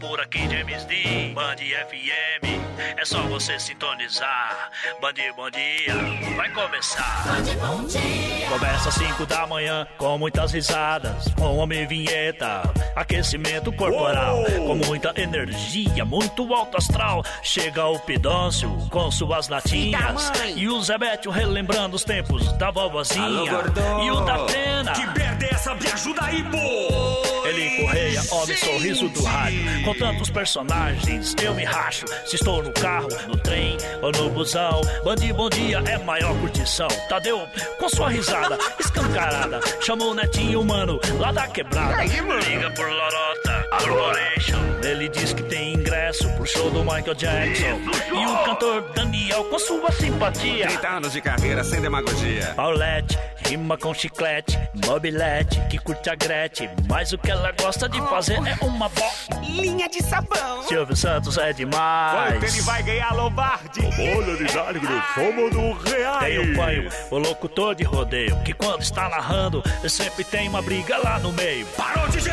por aqui James D, Band FM. É só você sintonizar. Band Bom Dia vai começar. Começa às 5 da manhã com muitas risadas, com homem vinheta, aquecimento corporal, com muita energia, muito alto astral. Chega o Pidôncio com suas latinhas e o Zebetio relembrando os tempos da vovozinha e o da pena. Que merda é essa? Me ajuda aí, pô! Ele Correia, homem sorriso do rádio. Com tantos personagens, eu me racho. Se estou no carro, no trem ou no busão. Bandi Bom Dia é maior curtição. Tadeu, com sua risada escancarada, chamou o netinho mano lá da quebrada. Liga por Lorota Corporation. Ele diz que tem ingresso pro show do Michael Jackson. E o cantor Daniel, com sua simpatia. 30 anos de carreira sem demagogia. Paulette, rima com chiclete, mobilete, que curte a Gretchen. Mas o que ela gosta de fazer é uma bolinha de sabão. Silvio Santos é demais. Quanto ele vai ganhar, Lombardi? Olha de Jardim, somos do Real. Tem o panho, o locutor de rodeio, que quando está narrando, sempre tem uma briga lá no meio. Parou, DJ!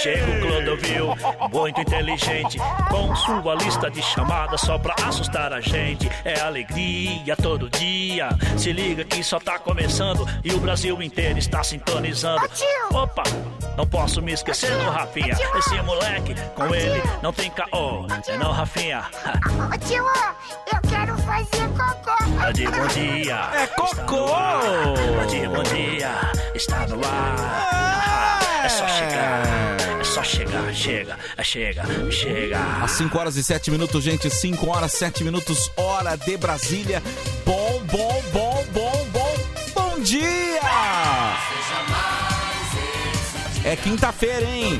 Chega o Clodovil, muito inteligente, com sua lista de chamadas só pra assustar a gente. É alegria todo dia. Se liga que só tá começando e o Brasil inteiro está sintonizando. Opa, não posso me esquecer do Rafinha. Esse moleque, com ele não tem caô. É não, Rafinha. Ô tio, eu quero fazer cocô. Bom dia, bom dia. É cocô! Bom dia, bom dia. Está no ar. É só chegar, é só chegar, chega, chega, chega. Às 5 horas e 7 minutos, gente, 5 horas 7 minutos, hora de Brasília. Bom, bom, bom, bom, bom, bom dia! É quinta-feira, hein?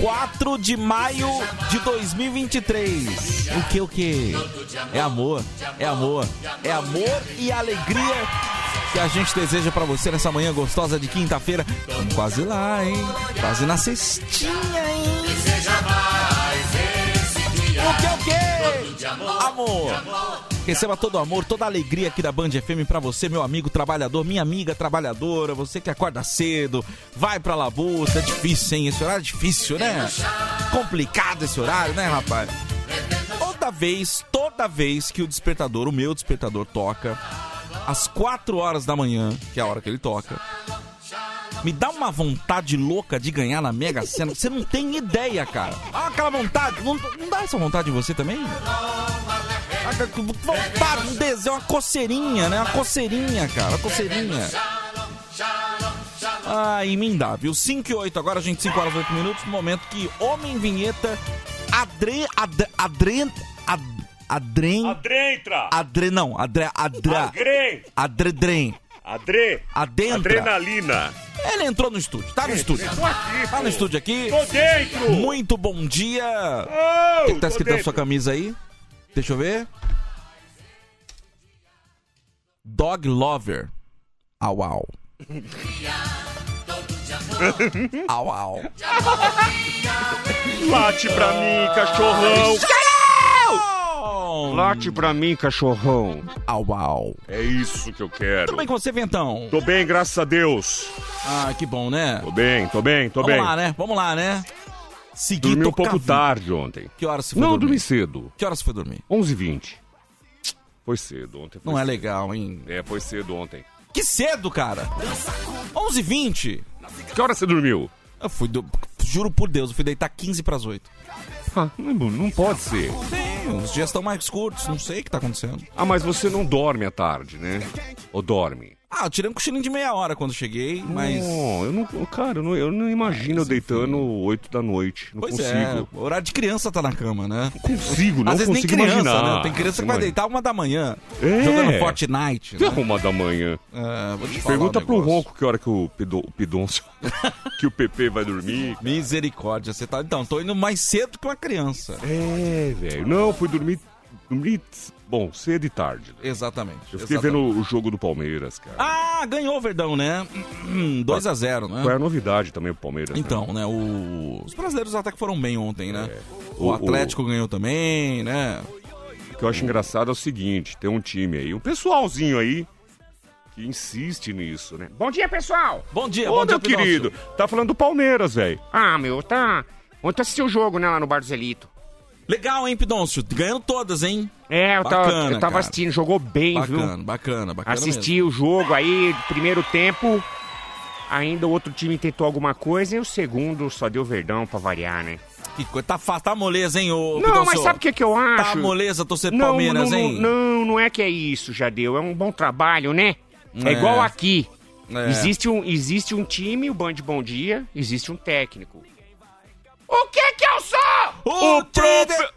4 de maio de 2023. O que, o que? É amor, é amor, é amor e alegria que a gente deseja para você nessa manhã gostosa de quinta-feira. Vamos quase lá, hein? Quase na cestinha, hein? O que, o que? Amor. Receba todo o amor, toda a alegria aqui da Band FM pra você, meu amigo trabalhador, minha amiga trabalhadora, você que acorda cedo, vai pra labuta, é difícil, hein? Esse horário é difícil, né? Complicado esse horário, né, rapaz? Toda vez, toda vez que o despertador, o meu despertador toca, às 4 horas da manhã, que é a hora que ele toca, me dá uma vontade louca de ganhar na Mega Sena. Você não tem ideia, cara. Ah, aquela vontade. Não, não dá essa vontade em você também? Vontade, um desenho, uma coceirinha, né? Uma coceirinha, cara. Uma coceirinha. Ah, e me dá, viu? 5 e 8, agora, gente, 5 horas e 8 minutos, no momento que Homem Vinheta, Adre... Adre... Adre... Ad, Adrem... Adrentra! Adre... Não, Adre... Adra... Adrem! Adredrem. Adre! Adentra. Adrenalina! Ele entrou no estúdio, tá no estúdio. Tô aqui, Tá no estúdio aqui. Tô dentro! Muito bom dia. Oh, O que, que tá escrito na dentro. sua camisa aí? Deixa eu ver. Dog Lover. Au au. au au. Late pra mim, cachorrão! Late pra mim, cachorrão! Au au. É isso que eu quero. Tudo bem com você, Ventão? Tô bem, graças a Deus. Ah, que bom, né? Tô bem, tô bem, tô Vamos bem. lá, né? Vamos lá, né? Seguir Dormi um pouco tarde ontem. Que horas você foi Não, dormir? dormi cedo. Que horas você foi dormir? 11h20. Foi cedo ontem. foi Não é cedo. legal, hein? É, foi cedo ontem. Que cedo, cara. 11h20. Que hora você dormiu? Eu fui. do- Juro por Deus, eu fui deitar 15 pras 8. Ah, não, não pode ser. Os dias estão mais curtos, não sei o que tá acontecendo. Ah, mas você não dorme à tarde, né? Ou dorme? Ah, eu tirei um cochilinho de meia hora quando cheguei, mas. Não, eu não. Cara, eu não, eu não imagino eu deitando 8 da noite. Não Pois consigo. é, horário de criança tá na cama, né? Consigo, não Às vezes nem criança, imaginar. né? Tem criança que vai deitar uma da manhã, É. jogando Fortnite. Né? uma da manhã. É, vou te falar Pergunta um pro. Ronco que hora que o, Pido, o Pidoncio. que o PP vai dormir. Misericórdia, você tá. Então, tô indo mais cedo que uma criança. É, velho. Não, fui dormir. Dormi. Bom, cedo e tarde. né? Exatamente. Eu fiquei exatamente. vendo o jogo do Palmeiras, cara. Ah, ganhou o Verdão, né? 2x0, né? Qual é a novidade também pro Palmeiras? né? Então, né? o- Os brasileiros até que foram bem ontem, né? O, É. O- Atlético ganhou também, né? O que eu acho engraçado é o seguinte: tem um time aí, um pessoalzinho aí. Que insiste nisso, né? Bom dia, pessoal. Bom dia, Ô, bom dia, meu querido, Pidoncio. tá falando do Palmeiras, velho. Ah, meu, tá. Ontem eu assisti o jogo, né, lá no Bar do Zelito. Legal, hein, Pidoncio? Ganhando todas, hein? É, eu tava, Bacana, eu tava assistindo, jogou bem, viu? Bacana, bacana, bacana. Assisti o jogo aí, primeiro tempo. Ainda o outro time tentou alguma coisa e o segundo só deu verdão pra variar, né? mesmo. Que coisa, tá tá moleza, hein, ô Não, Pidoncio? mas sabe o que, que eu acho? Tá moleza torcer não, Palmeiras, não, hein? Não, não, é que é isso, já deu. É um bom trabalho, né? É, É. igual aqui. É. Existe, um, existe um time, o Band Bom Dia, existe um técnico. O que que eu sou? O profe...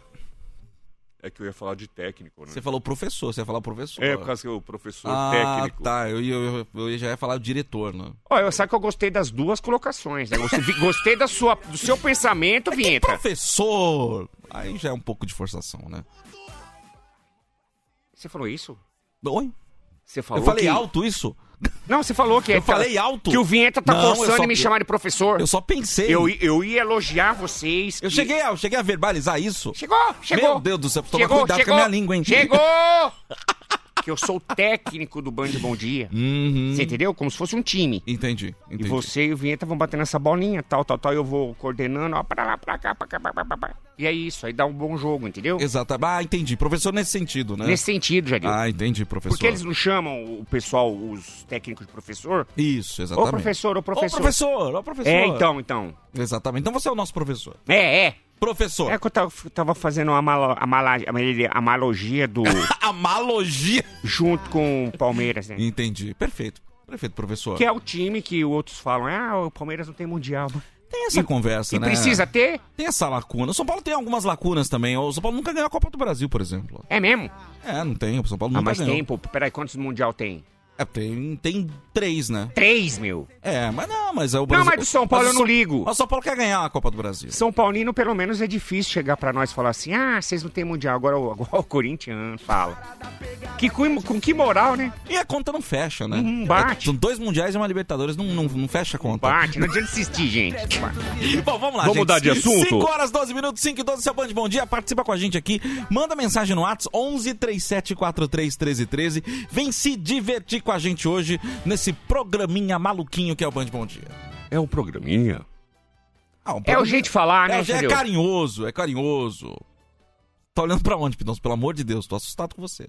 É que eu ia falar de técnico, né? Você falou professor, você ia falar professor. É, por causa que o professor ah, técnico. tá. Eu, ia- eu, eu já ia falar o diretor, né? Eu sabe que eu gostei das duas colocações, né? Gostei, da sua, do seu pensamento, Vinheta. Professor! Aí já é um pouco de forçação, né? Você falou isso? Oi? Você falou eu falei que... alto isso? Não, você falou que... Eu falei alto. Que o Vinheta tá Não, forçando só- em me chamar de professor. Eu só pensei. Eu, eu ia elogiar vocês. Eu que- cheguei, a, eu cheguei a verbalizar isso. Chegou, chegou. Meu Deus do céu, toma chegou, cuidado chegou, com a minha língua, hein? Chegou! que eu sou o técnico do Band Bom Dia. Uhum. Você entendeu? Como se fosse um time. Entendi, E entendi. você e o Vinheta vão batendo essa bolinha, tal, tal, tal. Eu vou coordenando, ó, pra lá, pra cá, pra cá, pra cá, pra cá. E é isso, aí dá um bom jogo, entendeu? Exato. Ah, entendi. Professor nesse sentido, né? Nesse sentido, Jadil. Ah, entendi, professor. Porque eles não chamam o pessoal, os técnicos de professor? Isso, exatamente. Ô professor, ô professor. Ô professor, ô professor. É, então, então. Exatamente. Então você é o nosso professor. É, é. Professor. É que eu tava, fazendo uma malo, amala, analogia do. Amalogia. junto com o Palmeiras, né? Entendi. Perfeito. Perfeito, professor. Que é o time que outros falam, ah, o Palmeiras não tem mundial. Tem essa conversa, E né? precisa ter? Tem essa lacuna. O São Paulo tem algumas lacunas também. O São Paulo nunca ganhou a Copa do Brasil, por exemplo. É mesmo? É, não tem. O São Paulo Ah, nunca mas ganhou. tem, pô. Peraí, quantos mundial tem? É, tem, tem três, né? Três, meu. É, mas não, mas é o Não, Brasil... mas do São Paulo Mas eu não ligo. Mas o São Paulo quer ganhar a Copa do Brasil. São Paulino, pelo menos, é difícil chegar pra nós e falar assim, ah, vocês não tem mundial. Agora, o- agora o Corinthians fala. Que, com, com que moral, né? E a conta não fecha, né? Uhum, bate. É, são dois mundiais e uma Libertadores, não, não, não fecha a conta. Bate, não adianta insistir, gente. Bom, vamos lá, Vamos gente. mudar de assunto? 5 horas, 12 minutos, 5 e 12, seu Band Bom Dia. Participa com a gente aqui. Manda mensagem no WhatsApp 11 37 43 13 13. Vem se divertir com a gente hoje nesse programinha maluquinho que é o Band Bom Dia. É um programinha. Ah, um É o jeito de falar, né, É, já é Jadil? carinhoso, é carinhoso. Tá olhando pra onde, Pidonço? Pelo amor de Deus, tô assustado com você.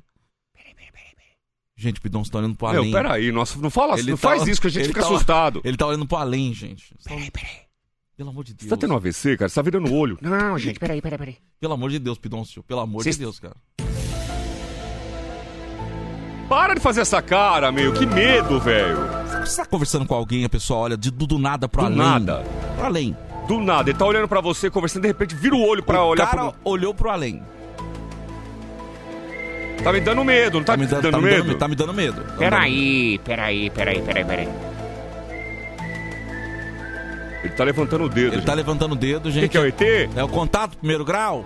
Gente, Pidonço tá olhando pro além. peraí, nossa, não fala Ele não tá- faz isso que a gente fica tá- assustado. Ele tá olhando pro além, gente. Pelo amor de Deus. Você tá tendo um AVC, cara? Você tá virando o olho. Não, gente, peraí, peraí, peraí. Pelo amor de Deus, Pidoncio. Pelo amor Cês- de Deus, cara. Para de fazer essa cara, meu. Que medo, velho. Você tá conversando com alguém, a pessoa olha de, do, do nada pro Do além. nada. Pro além. Do nada. Ele tá olhando pra você, conversando, de repente vira o olho pra o olhar cara pro... olhou pro além. Tá me dando medo, não tá, me me dando, dando tá me medo? dando, tá me dando medo. Tá me Peraí, peraí, peraí, peraí, peraí. Ele tá levantando o dedo. Ele tá levantando o dedo, O gente. que, que é o ET? É o contato primeiro grau?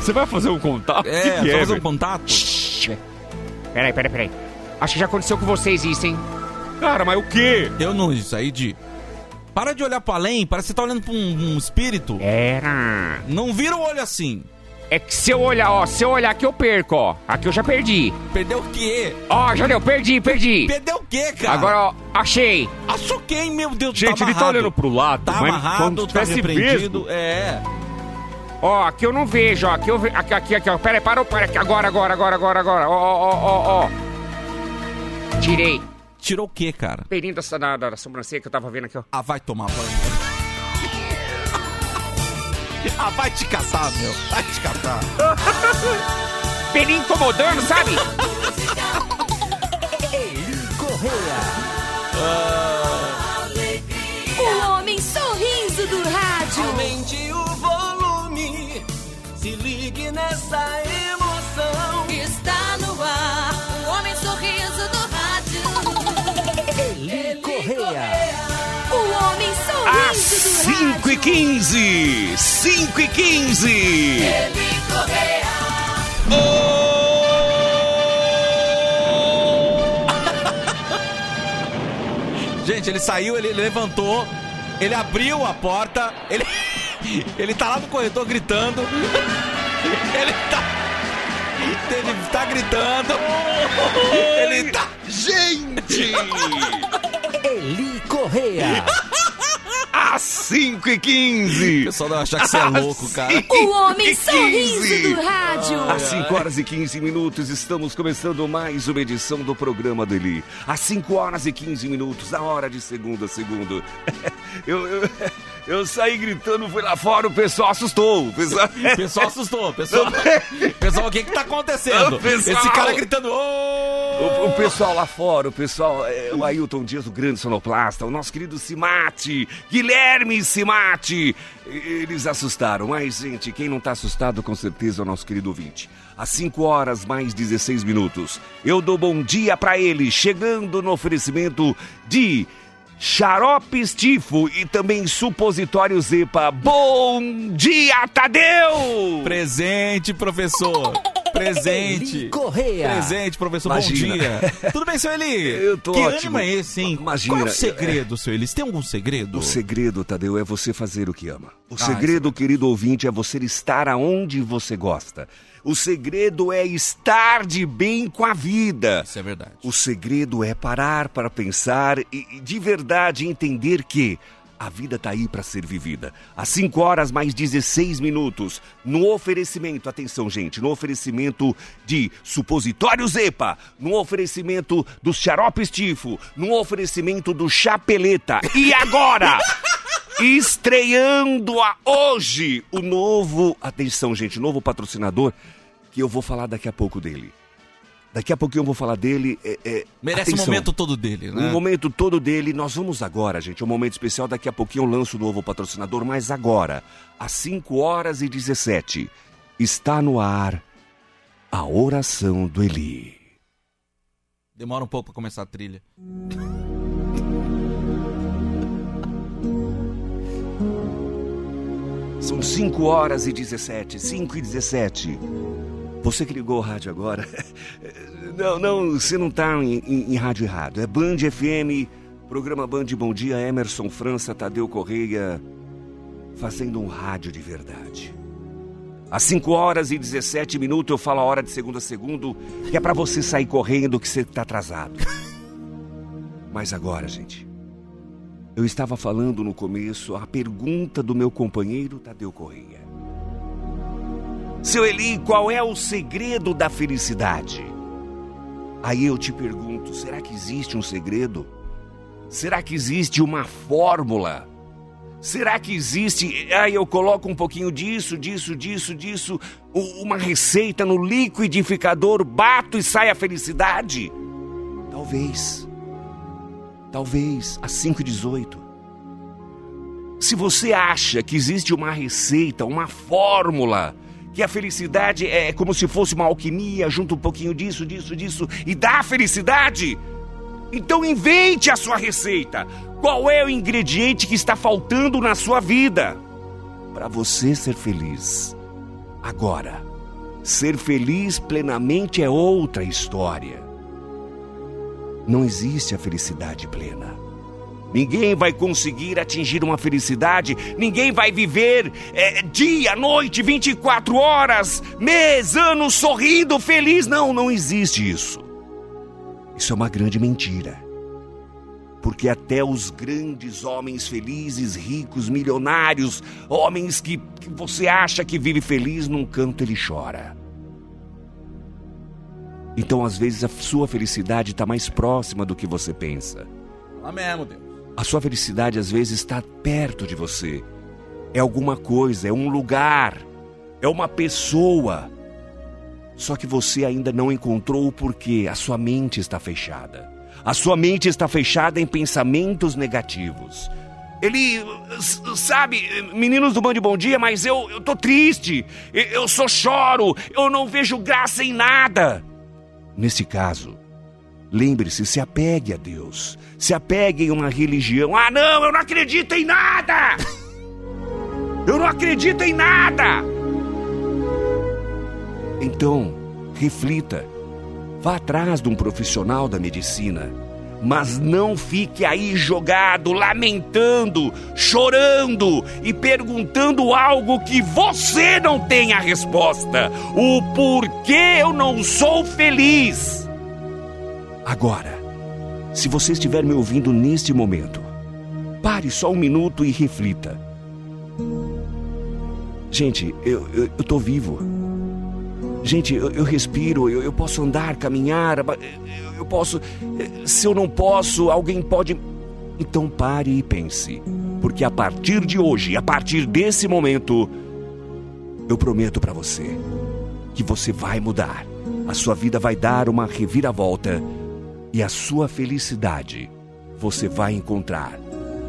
Você vai fazer um contato? É, o que, é, fazer um velho? contato. Peraí, peraí, peraí. Acho que já aconteceu com vocês isso, hein? Cara, mas o quê? Eu não, isso aí de. Para de olhar pro além, parece que você tá olhando pra um, um espírito. Era. Não vira o olho assim. É que se eu olhar, ó, se eu olhar aqui eu perco, ó. Aqui eu já perdi. Perdeu o quê? Ó, já deu, perdi, perdi. Perdeu o quê, cara? Agora, ó, achei. Achou quem, meu Deus Gente, tá ele tá olhando pro lado, Tá mas amarrado, quando tá repreendido. É. Ó, aqui eu não vejo, ó. Aqui eu vejo. Aqui, aqui, aqui, ó. Pera aí, parou, para aqui. Agora, agora, agora, agora, agora. Ó, ó, ó, ó, ó. Tirei. Tirou o quê, cara? Perinho da, da, da sobrancelha que eu tava vendo aqui, ó. Ah, vai tomar banho. ah, vai te catar, meu. Vai te catar. Perinho incomodando, sabe? O homem sorriso do rádio. Aumente o volume, se ligue nessa 15 5 e 15 Eli Correia. Gente, ele saiu, ele levantou, ele abriu a porta, ele, ele tá lá no corredor gritando. Ele tá. Ele tá gritando. Ele tá. Gente! Eli Correia. Às 5 e O 15 pessoal vai achar que você é louco, cara. O homem 15. sorriso do rádio. Às 5 horas e 15 minutos, estamos começando mais uma edição do programa do Eli. Às 5 horas e 15 minutos, a hora de segunda a segundo. Eu, eu, eu saí gritando, fui lá fora, o pessoal assustou. O pessoal... Pessoal assustou. Pessoal, pessoal o que que tá acontecendo? Pessoal. Esse cara gritando. O, o pessoal lá fora, o pessoal, é, o Ailton Dias, o grande sonoplasta, o nosso querido Simate, Guilherme Simate, eles assustaram. Mas, gente, quem não tá assustado, com certeza, é o nosso querido ouvinte. Às 5 horas mais 16 minutos, eu dou bom dia pra ele, chegando no oferecimento de Xarope Tifo e também supositório Zepa. Bom dia, Tadeu! Presente, professor. Presente. Eli Correia. Presente, professor. Imagina. Bom dia. Tudo bem, seu Eli? Eu tô que ótimo. ânimo é esse, hein? Imagina, Qual é o segredo, seu Eli? Você tem algum segredo? O segredo, Tadeu, é você fazer o que ama. O Ah, segredo, querido ouvinte, é você estar aonde você gosta. O segredo é estar de bem com a vida. Isso é verdade. O segredo é parar para pensar e, e de verdade entender que a vida tá aí para ser vivida. Às 5 horas mais 16 minutos, no oferecimento, atenção gente, no oferecimento de supositório Zepa, no oferecimento do xarope Tifo, no oferecimento do Chapeleta. E agora, estreando a hoje o novo, atenção gente, novo patrocinador que eu vou falar daqui a pouco dele. Daqui a pouquinho eu vou falar dele. é- é- Merece o atenção. momento todo dele, né? O momento todo dele, nós vamos agora, gente. É um momento especial. Daqui a pouquinho eu lanço o novo patrocinador, mas agora, às 5 horas e 17, está no ar a oração do Eli. Demora um pouco pra começar a trilha. São 5 horas e 17, 5 e 17. Você que ligou o rádio agora. Não, não, você não tá em, em- em rádio errado. É Band FM, programa Band Bom Dia, Emerson França, Tadeu Correia, fazendo um rádio de verdade. Às 5 horas e 17 minutos eu falo a hora de segundo a segundo, que é pra você sair correndo que você tá atrasado. Mas agora, gente, eu estava falando no começo a pergunta do meu companheiro Tadeu Correia. Seu Eli, qual é o segredo da felicidade? Aí eu te pergunto, será que existe um segredo? Será que existe uma fórmula? Será que existe. Aí eu coloco um pouquinho disso, disso, disso, disso, uma receita no liquidificador, bato e sai a felicidade? Talvez. Talvez, às 5 e 18. Se você acha que existe uma receita, uma fórmula, que a felicidade é como se fosse uma alquimia, junta um pouquinho disso, disso, disso e dá felicidade, então invente a sua receita. Qual é o ingrediente que está faltando na sua vida para você ser feliz? Agora, ser feliz plenamente é outra história. Não existe a felicidade plena. Ninguém vai conseguir atingir uma felicidade, ninguém vai viver é, dia, noite, 24 horas, mês, ano, sorrindo, feliz. Não, não existe isso. Isso é uma grande mentira. Porque até os grandes homens felizes, ricos, milionários, homens que, que você acha que vive feliz, num canto ele chora. Então, às vezes, a sua felicidade está mais próxima do que você pensa. Mesmo, Deus. A sua felicidade, às vezes, está perto de você. É alguma coisa, é um lugar, é uma pessoa. Só que você ainda não encontrou o porquê. A sua mente está fechada. A sua mente está fechada em pensamentos negativos. Ele, sabe, meninos do Band Bom Dia, mas eu, eu tô triste. Eu, eu só choro. Eu não vejo graça em nada. Nesse caso, lembre-se, se apegue a Deus. Se apegue em uma religião. Ah, não, eu não acredito em nada! Eu não acredito em nada! Então, reflita. Vá atrás de um profissional da medicina. Mas não fique aí jogado, lamentando, chorando e perguntando algo que você não tem a resposta. O porquê eu não sou feliz. Agora, se você estiver me ouvindo neste momento, pare só um minuto e reflita. Gente, eu, eu, eu tô vivo. Gente, eu, eu respiro, eu, eu posso andar, caminhar, eu, eu posso. Se eu não posso, alguém pode. Então pare e pense. Porque a partir de hoje, a partir desse momento, eu prometo para você que você vai mudar. A sua vida vai dar uma reviravolta e a sua felicidade você vai encontrar.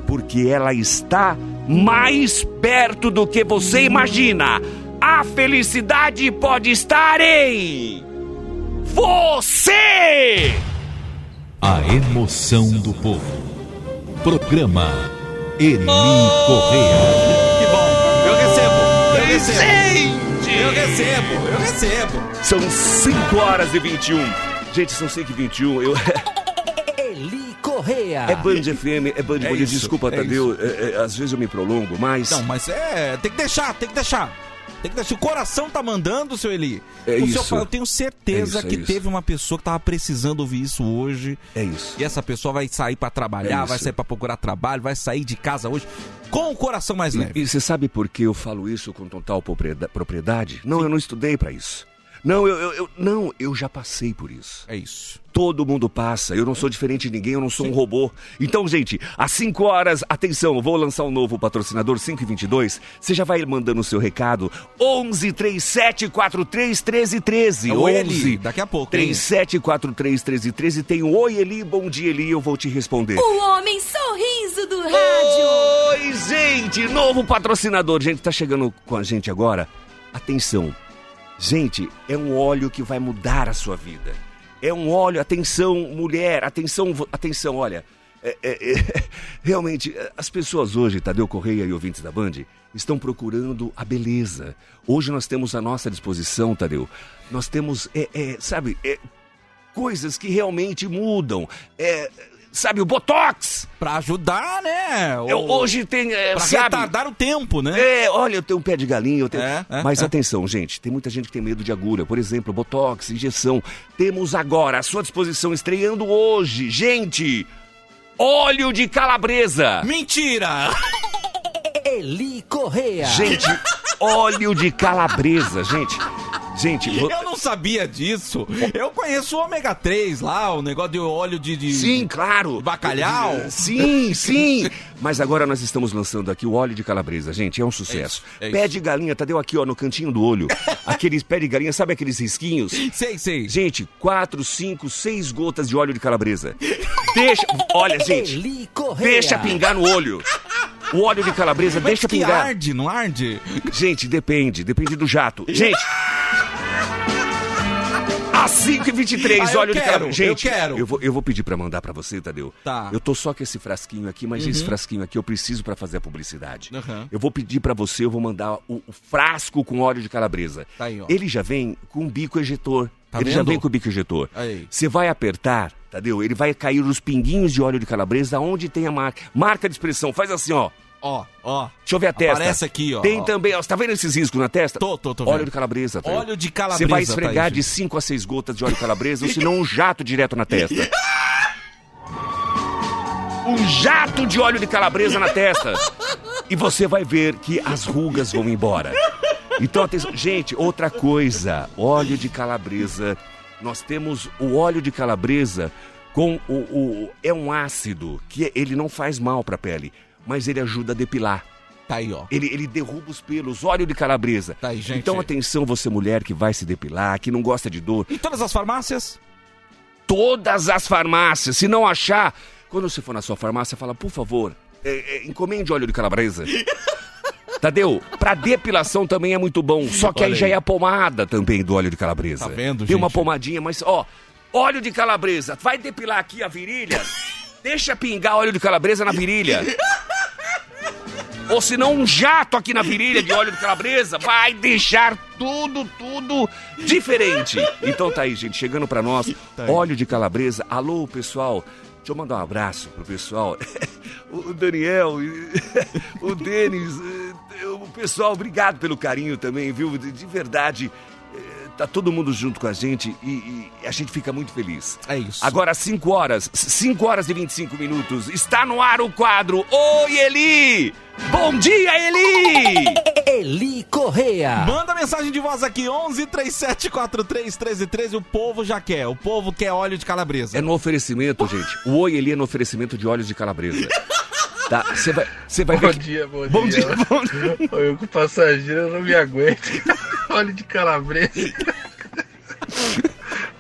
Porque ela está mais perto do que você imagina. A felicidade pode estar em você! A emoção do povo. Programa Eli Correia. Que bom. Eu recebo. Eu recebo. Gente! Eu recebo. Eu recebo. São 5 horas e 21. Gente, são 5 e 21. Eu... Eli Correia. É Band FM, é Band É Desculpa, é Tadeu. é, é, às vezes eu me prolongo, mas. Não, mas é. Tem que deixar, tem que deixar. Tem que deixar. O coração tá mandando, seu Eli. É o isso. Senhor, fala, eu tenho certeza É isso, é que isso. teve uma pessoa que tava precisando ouvir isso hoje. É isso. E essa pessoa vai sair pra É trabalhar, isso. vai sair pra procurar trabalho, vai sair de casa hoje com o coração mais leve. E, e você sabe por que eu falo isso com total proprieda- propriedade? Não, eu não estudei pra isso. Não, eu, eu, eu- não, eu já passei por isso. É isso. Todo mundo passa. Eu não sou diferente de ninguém, eu não sou um robô. Então, gente, às 5 horas, atenção, eu vou lançar um novo patrocinador 5 e 22. Você já vai mandando o seu recado. 11 37 43 13 13. É o Oi, 11 Eli, daqui a pouco, hein? 37 43 13 13. Tem o Oi Eli, bom dia Eli, eu vou te responder. O homem sorriso do rádio. Oi, gente! Novo patrocinador. Gente, tá chegando com a gente agora. Atenção. Gente, é um óleo que vai mudar a sua vida. É um óleo, atenção, mulher, atenção, atenção, olha. é- é- é- realmente, é, as pessoas hoje, Tadeu Correia e ouvintes da Band, estão procurando a beleza. Hoje nós temos à nossa disposição, Tadeu, nós temos, é, é, sabe, coisas que realmente mudam. É, sabe, o Botox! Pra ajudar, né? O- Eu, hoje tem, é, pra sabe... retardar o tempo, né? É, olha, eu tenho um pé de galinha, eu tenho... É, é, Mas é. atenção, gente, tem muita gente que tem medo de agulha. Por exemplo, botox, injeção. Temos agora à sua disposição, estreando hoje, gente, óleo de calabresa. Mentira! Eli Correia. Gente, óleo de calabresa, gente. Gente, Eu não sabia disso. Eu conheço o ômega 3 lá, o negócio de óleo de. de- Sim, claro. bacalhau. Sim, sim. Mas agora nós estamos lançando aqui o óleo de calabresa, gente. É um sucesso. É isso, é pé isso. de galinha, Tadeu, aqui, ó, no cantinho do olho. Aqueles pé de galinha, sabe aqueles risquinhos? Sei, sei. Gente, quatro, cinco, seis gotas de óleo de calabresa. Deixa. Olha, gente. Deixa pingar no olho. O óleo de calabresa, Mas deixa que pingar. arde, não arde? Gente, depende. Depende do jato. Gente. Às 5h23, Ah, óleo de quero, calabresa. Gente, eu quero. Eu vou, eu vou pedir pra mandar pra você, Tadeu. Tá. Eu tô só com esse frasquinho aqui, mas esse frasquinho aqui eu preciso pra fazer a publicidade. Aham. Eu vou pedir pra você, eu vou mandar o, o frasco com óleo de calabresa. Tá aí, ó. Ele já vem com bico ejetor. Tá Ele já vendo? vem com o bico ejetor. Você vai apertar, Tadeu, ele vai cair os pinguinhos de óleo de calabresa onde tem a marca. Marca de expressão, faz assim, ó. Ó, ó. Deixa eu ver a testa. Aparece aqui, ó. Tem ó. também, ó. Você tá vendo esses riscos na testa? Tô, tô, tô Óleo vendo. de calabresa. Tadeu. Óleo de calabresa, Você vai tá esfregar aí, de gente. 5 a 6 gotas de óleo de calabresa, ou senão um jato direto na testa. Um jato de óleo de calabresa na testa. E você vai ver que as rugas vão embora. Então, atenção. Gente, outra coisa. Óleo de calabresa Nós temos o óleo de calabresa com o, o- é um ácido que ele não faz mal para a pele, mas ele ajuda a depilar. Tá aí, ó. Ele, ele derruba os pelos, óleo de calabresa. Tá aí, gente. Então atenção você mulher que vai se depilar, que não gosta de dor. Em todas as farmácias? Todas as farmácias. Se não achar, quando você for na sua farmácia, fala, por favor, é, é, encomende óleo de calabresa. Tadeu, pra depilação também é muito bom. Só que Olha aí já aí. é a pomada também do óleo de calabresa. Tá vendo, Tem uma gente? pomadinha, mas ó, óleo de calabresa, vai depilar aqui a virilha? Deixa pingar óleo de calabresa na virilha. Ou se não, um jato aqui na virilha de óleo de calabresa vai deixar tudo, tudo diferente. Então tá aí, gente, chegando pra nós, óleo de calabresa. Alô, pessoal. Deixa eu mandar um abraço pro pessoal. O Daniel, o Denis, eh, o pessoal, obrigado pelo carinho também, viu? De de verdade, tá todo mundo junto com a gente e, e a gente fica muito feliz. É isso. Agora, 5 horas, 5 horas e 25 minutos, está no ar o quadro Oi, Eli! Bom dia, Eli! Eli Correia. Manda mensagem de voz aqui, 11 3743 1313. O povo já quer. O povo quer óleo de calabresa. É no oferecimento, gente. O Oi, Eli é no oferecimento de óleos de calabresa. Tá? Você vai, você vai Bom ver. que- dia, bom, Bom dia. dia, bom dia. Eu com passageiro eu não me aguento. Óleo de calabresa.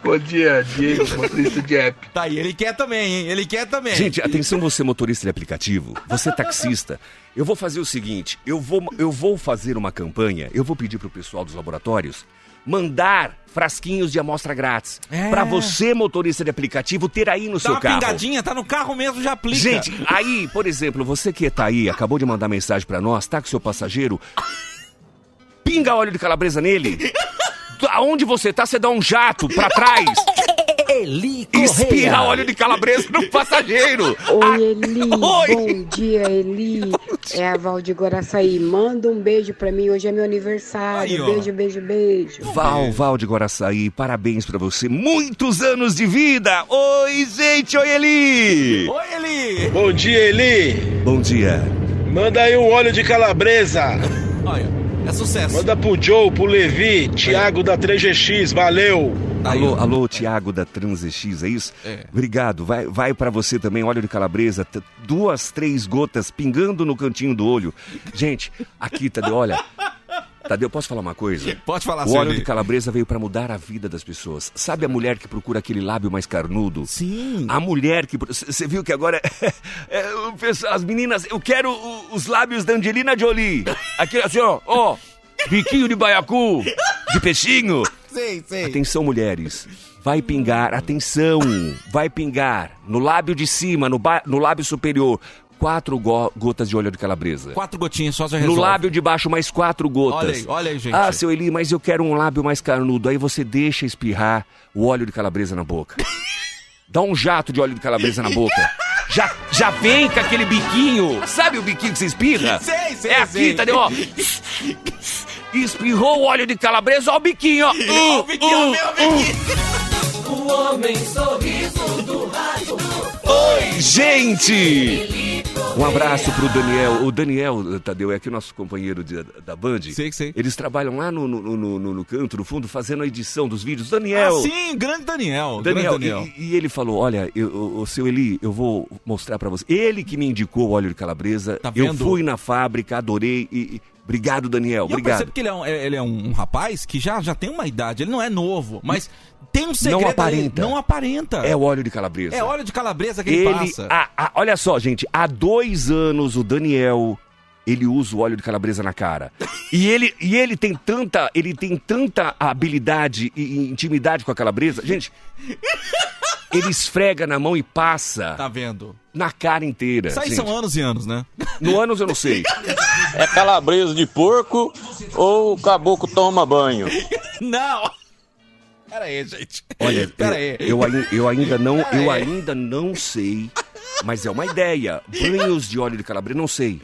bom dia, Diego, motorista de app. Tá aí, ele quer também, hein? Ele quer também. Gente, atenção você motorista de aplicativo, você taxista. Eu vou fazer o seguinte, eu vou, eu vou fazer uma campanha, eu vou pedir pro pessoal dos laboratórios mandar frasquinhos de amostra grátis É. Pra você motorista de aplicativo ter aí no Dá seu uma carro. pingadinha, tá no carro mesmo, já aplica. Gente, aí, por exemplo, você que tá aí, acabou de mandar mensagem pra nós, tá com seu passageiro, pinga óleo de calabresa nele. Aonde você tá, você dá um jato pra trás. Eli Espirra Correia. óleo de calabresa no passageiro. Oi, Eli. Oi. Bom dia, Eli. É a Val de Guaraçaí. Manda um beijo pra mim. Hoje é meu aniversário. Aí, beijo, beijo, beijo. Val, Val de Guaraçaí, parabéns pra você. Muitos anos de vida. Oi, gente. Oi, Eli. Oi, Eli. Bom dia, Eli. Bom dia. Manda aí um óleo de calabresa. Olha, é sucesso. Manda pro Joe, pro Levi, Thiago da 3GX, valeu. Alô, alô, Tiago da TransX, é isso? É. Obrigado. Vai, vai para você também, óleo de calabresa, duas, três gotas pingando no cantinho do olho. Gente, aqui, Tadeu, olha. Tadeu, posso falar uma coisa? Pode falar, O óleo de calabresa veio para mudar a vida das pessoas. Sabe a mulher que procura aquele lábio mais carnudo? Sim. A mulher que. Você viu que agora. é, pessoal- as meninas. Eu quero os lábios da Angelina Jolie. Aqui, assim, ó. Ó. Biquinho de baiacu. De peixinho. Sei, sei. Atenção, mulheres. Vai pingar, atenção, vai pingar no lábio de cima, no, ba- no lábio superior, quatro go- gotas de óleo de calabresa. Quatro gotinhas só já No lábio de baixo, mais quatro gotas. Olha aí, olha aí, gente. Ah, seu Eli, mas eu quero um lábio mais carnudo. Aí você deixa espirrar o óleo de calabresa na boca. Dá um jato de óleo de calabresa na boca. Já, já vem com aquele biquinho. Sabe o biquinho que você espirra? Sei, sei, É aqui, sei. tá ó. Espirrou o óleo de calabresa, ó o biquinho, ó. Uh, o biquinho, uh, meu uh. biquinho. O homem sorriso do rádio. Oi, gente! Um abraço pro Daniel. O Daniel, Tadeu, é aqui o nosso companheiro de- da Band. Sei, sei. Eles trabalham lá no, no, no, no- no canto, no fundo, fazendo a edição dos vídeos. Daniel! Ah, sim, grande Daniel. Daniel, grande Daniel. E, e ele falou: Olha, eu, o, o seu Eli, eu vou mostrar pra você. Ele que me indicou o óleo de calabresa. Tá eu fui na fábrica, adorei. E, e- obrigado, Daniel. E eu obrigado. percebo que ele é um, é- ele é um rapaz que já, já tem uma idade. Ele não é novo, mas tem um segredo. Não aparenta. Não aparenta. É o óleo de calabresa. É óleo de calabresa que ele, ele, passa. ah, ah, olha só, gente, há dois anos o Daniel ele usa o óleo de calabresa na cara. E ele, e ele tem tanta, ele tem tanta habilidade e, e intimidade com a calabresa, gente. Ele esfrega na mão e passa Tá vendo? na cara inteira. Isso aí gente. são anos e anos, né? No anos eu não sei. É calabresa de porco ou o caboclo toma banho? Não! Pera aí, gente. Olha, Pera eu, aí. eu, eu ainda não, Pera eu aí. ainda não sei, mas é uma ideia. Banhos de óleo de calabresa, não sei.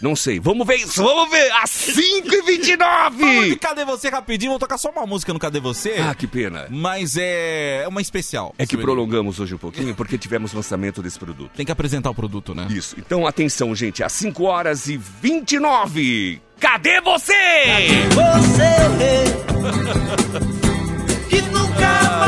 Não sei. Vamos ver isso, vamos ver. Às 5h29! Vamos de Cadê Você rapidinho. Vou tocar só uma música no Cadê Você. Ah, que pena. Mas é é uma especial. É que prolongamos hoje um pouquinho porque tivemos lançamento desse produto. Tem que apresentar o produto, né? Isso. Então, atenção, gente. Às 5 horas e 29. Cadê você? Você que nunca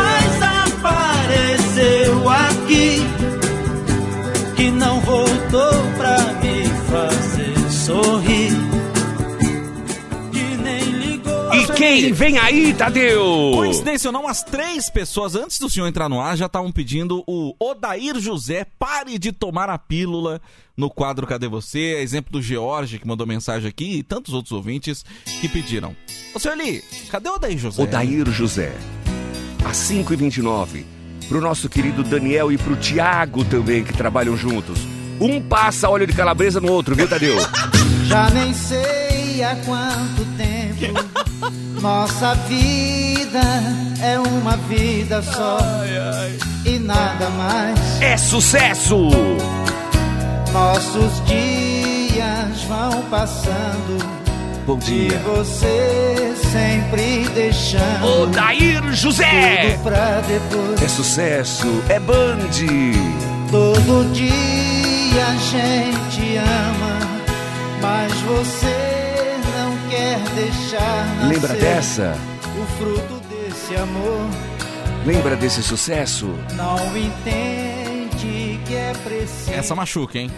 Quem vem aí, Tadeu? Coincidência ou não, as três pessoas antes do senhor entrar no ar já estavam pedindo o Odair José pare de tomar a pílula no quadro Cadê Você? Exemplo do George que mandou mensagem aqui e tantos outros ouvintes que pediram. Ô senhor Eli, cadê o Odair José? Odair José. Às 5h29. Pro nosso querido Daniel e pro Tiago também, que trabalham juntos. Um passa óleo de calabresa no outro, viu, Tadeu? Já nem sei há quanto tempo nossa vida é uma vida só e nada mais. É sucesso! Nossos dias vão passando Bom e dia. você sempre deixando Odair José! tudo pra depois. É sucesso, é Band! Todo dia a gente ama, mas você quer deixar nascer Lembra dessa? o fruto desse amor. Lembra desse sucesso? Não entende que é preciso Essa machuca, hein?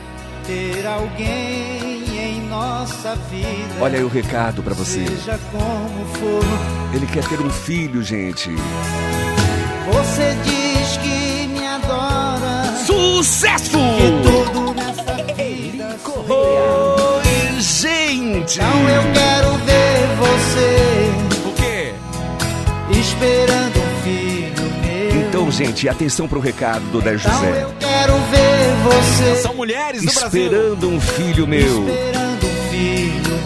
ter alguém em nossa vida. Olha aí o recado pra você. Seja como for, Ele quer ter um filho, gente. você diz que me adora. Sucesso! Que tudo nessa vida Oi, Então eu quero ver você O quê? esperando um filho meu. Então, gente, atenção pro recado do Odair Então José. eu quero ver você São mulheres do Brasil. Esperando um filho meu. esperando um filho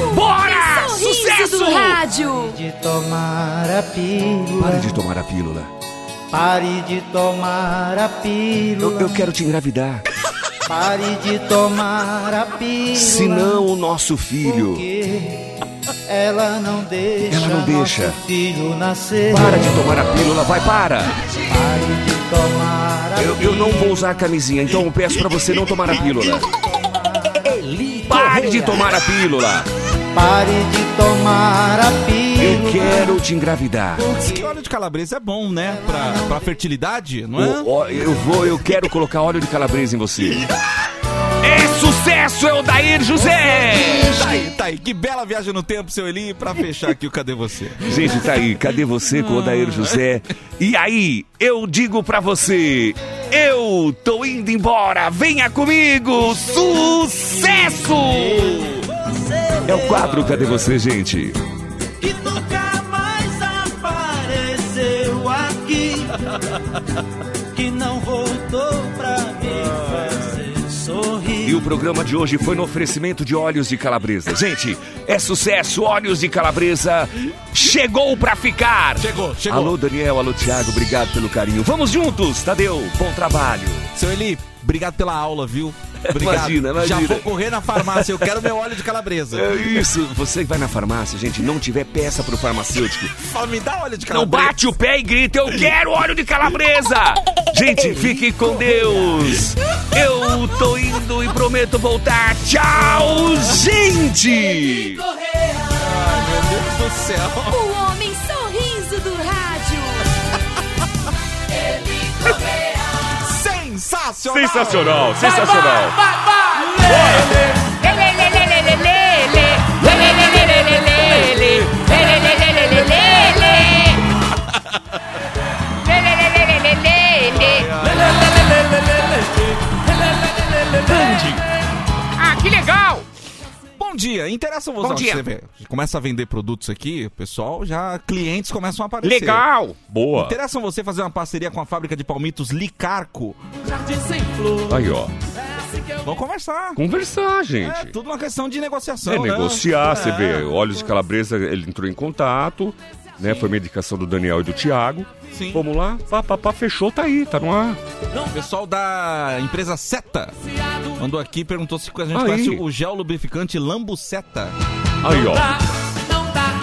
meu. Bora! Sorriso do rádio. De tomar a pílula. Pare de tomar a pílula. Pare de tomar a Eu, pílula. eu quero te engravidar. Pare de tomar a pílula. Senão o nosso filho. Ela não deixa, Ela não deixa. filho nascer. Para de tomar a pílula, vai, para! Pare de tomar a Eu, eu não vou usar a camisinha, então eu peço pra você não tomar a pílula. Pare de tomar a pílula! Pare de tomar a pílula. Eu quero te engravidar. Diz que óleo de calabresa é bom, né? Pra, pra fertilidade, não é? Ó, eu vou, eu quero colocar óleo de calabresa em você. É sucesso, é o Dair José! Tá aí, tá aí. Que bela viagem no tempo, seu Eli, pra fechar aqui o Cadê Você? Gente, tá aí, cadê você com o Odair José? E aí, eu digo pra você, eu tô indo embora, venha comigo, sucesso! É o quadro Cadê Você, gente? Que não voltou pra me fazer sorrir. E o programa de hoje foi no oferecimento de óleos de calabresa. Gente, é sucesso, óleos de calabresa chegou pra ficar. Chegou, chegou. Alô, Daniel, alô, Thiago, obrigado pelo carinho. Vamos juntos, Tadeu, bom trabalho. Seu Eli, obrigado pela aula, viu? Obrigado. Imagina, imagina. Já vou correr na farmácia, eu quero meu óleo de calabresa. É isso, você que vai na farmácia, gente, não tiver peça pro farmacêutico. Fala, me dá óleo de Não calabresa. bate o pé e grita, eu quero óleo de calabresa! Gente, fique com Deus! Eu tô indo e prometo voltar. Tchau, gente! Ai, meu Deus do céu. Sensacional. Sensacional, sensacional. Ah, que legal! Bom dia, interessa você. Bom dia. Você vê, começa a vender produtos aqui, pessoal já clientes começam a aparecer. Legal! Boa. Interessa você fazer uma parceria com a fábrica de palmitos Licarco? Aí, ó. Vamos conversar. Conversar, É gente. tudo uma questão de negociação. É né? negociar, você É. vê. Óleos de calabresa, ele entrou em contato, né? Foi uma indicação do Daniel e do Thiago. Sim. Vamos lá, pá, pá, pá, fechou, tá aí, tá no ar. O pessoal da empresa Seta mandou aqui perguntou se a gente Aí. conhece o gel lubrificante Lambuseta. Aí, ó.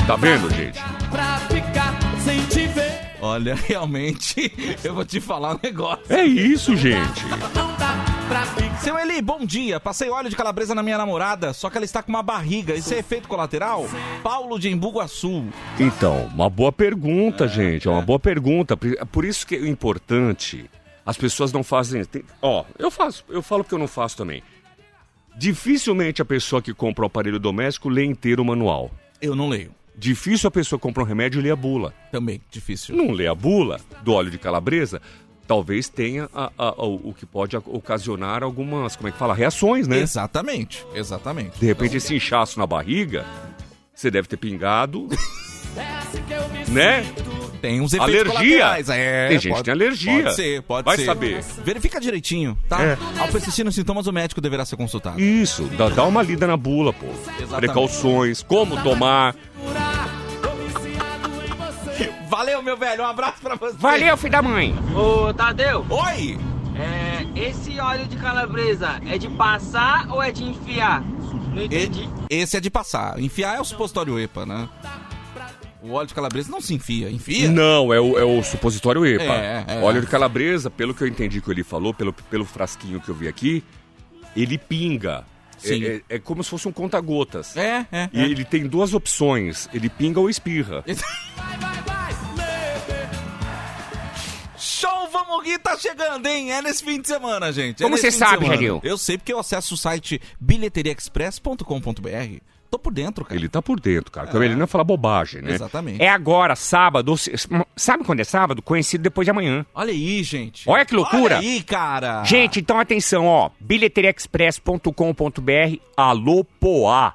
Tá vendo, gente? Olha, realmente, eu vou te falar um negócio. É isso, gente. Seu Eli, bom dia. Passei óleo de calabresa na minha namorada, só que ela está com uma barriga. Isso é efeito colateral? Paulo de Embu-Guaçu. Então, uma boa pergunta, gente. É uma boa pergunta. Por- isso que é importante. As pessoas não fazem. tem- Ó, eu faço, eu falo porque eu não faço também. Dificilmente a pessoa que compra o aparelho doméstico lê inteiro o manual. Eu não leio. Difícil a pessoa comprar um remédio e ler a bula. Também, difícil. Não lê a bula do óleo de calabresa, talvez tenha a- a- a- o que pode ocasionar algumas, como é que fala, reações, né? Exatamente, exatamente. De repente esse inchaço na barriga, você deve ter pingado, né? Tem uns efeitos Alergia. colaterais. É, Tem gente pode- que tem alergia. Pode ser, pode Vai ser. saber. Verifica direitinho, tá? É. Ao persistir nos sintomas, o médico deverá ser consultado. Isso, dá, dá uma lida na bula, pô. Exatamente. Precauções, como tomar. Meu velho. Um abraço pra você. Valeu, filho da mãe. Ô, Tadeu. Oi. É, esse óleo de calabresa é de passar ou é de enfiar? Não entendi. Esse é de passar. Enfiar é o supositório EPA, né? O óleo de calabresa não se enfia. Enfia? Não, é o, é o supositório EPA. É, é. Óleo de calabresa, pelo que eu entendi que ele falou, pelo, pelo frasquinho que eu vi aqui, ele pinga. Sim. É, é- é como se fosse um conta-gotas. É, é. E é. ele tem duas opções: ele pinga ou espirra. Show Vamos Rir tá chegando, hein? É nesse fim de semana, gente. É Como você sabe. Jadil? Eu sei porque eu acesso o site bilheteriaexpress.com.br. Tô por dentro, cara. Ele tá por dentro, cara. Porque ele não fala bobagem, né? Exatamente. É agora, sábado. Sabe quando é sábado? Conhecido depois de amanhã. Olha aí, gente. Olha que loucura. Olha aí, cara. Gente, então atenção, ó. bilheteriaexpress.com.br Alô Poá.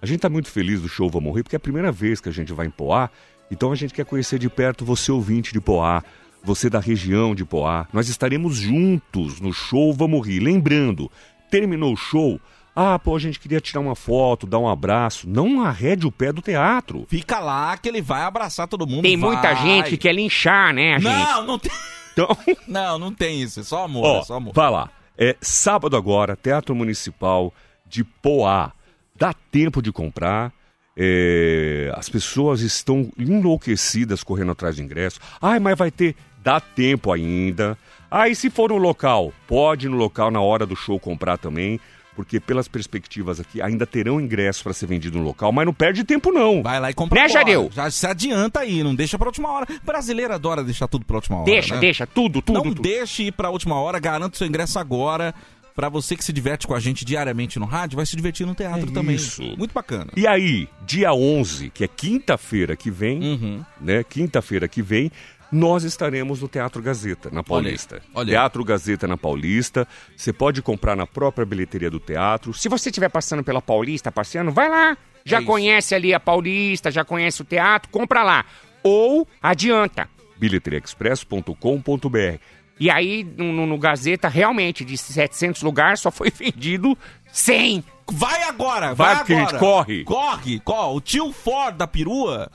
A gente tá muito feliz do show Vamos Rir, porque é a primeira vez que a gente vai em Poá. Então a gente quer conhecer de perto você, ouvinte de Poá, você da região de Poá. Nós estaremos juntos no show Vamos Rir. Lembrando, terminou o show. Ah, pô, a gente queria tirar uma foto, dar um abraço. Não arrede o pé do teatro. Fica lá que ele vai abraçar todo mundo. Tem muita vai. gente que quer linchar, né, a gente? Não, não tem. Então, Não, não tem isso. É só amor. ó, é só amor. vai lá. É sábado agora, Teatro Municipal de Poá. Dá tempo de comprar. É, as pessoas estão enlouquecidas correndo atrás de ingresso. Ai, mas vai ter. Dá tempo ainda. Ah, e se for no local? Pode ir no local na hora do show comprar também. Porque pelas perspectivas aqui, ainda terão ingressos para ser vendido no local, mas não perde tempo não. Vai lá e compra Né. Jadeu? Já se adianta aí, não deixa pra última hora. Brasileiro adora deixar tudo pra última hora. Deixa, né? deixa, tudo, tudo. Não tudo. deixe ir pra última hora, garanta seu ingresso agora. Pra você que se diverte com a gente diariamente no rádio, vai se divertir no teatro É também. isso. Muito bacana. E aí, dia 11, que é quinta-feira que vem, Uhum. né? Quinta-feira que vem, nós estaremos no Teatro Gazeta, na Paulista. olha aí. Teatro Gazeta na Paulista. Você pode comprar na própria bilheteria do teatro. Se você estiver passando pela Paulista, passeando, vai lá. Já É conhece ali a Paulista, já conhece o teatro, compra lá. Ou adianta. bilheteriaexpress.com.br. E aí, no, no- Gazeta, realmente, de 700 lugares, só foi vendido 100. Vai agora, vai, Vai, agora. gente corre. Corre, corre. O tio Ford da perua,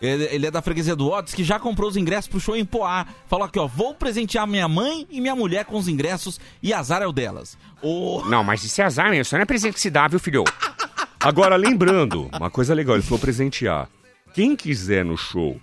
ele, ele é da freguesia do Otis, que já comprou os ingressos pro show em Poá. Falou aqui, ó, vou presentear minha mãe e minha mulher com os ingressos e azar é o delas. Ô, Não, mas isso é azar, né? Isso não é presente que se dá, viu, filho? Agora, lembrando, uma coisa legal, ele falou presentear. Quem quiser no show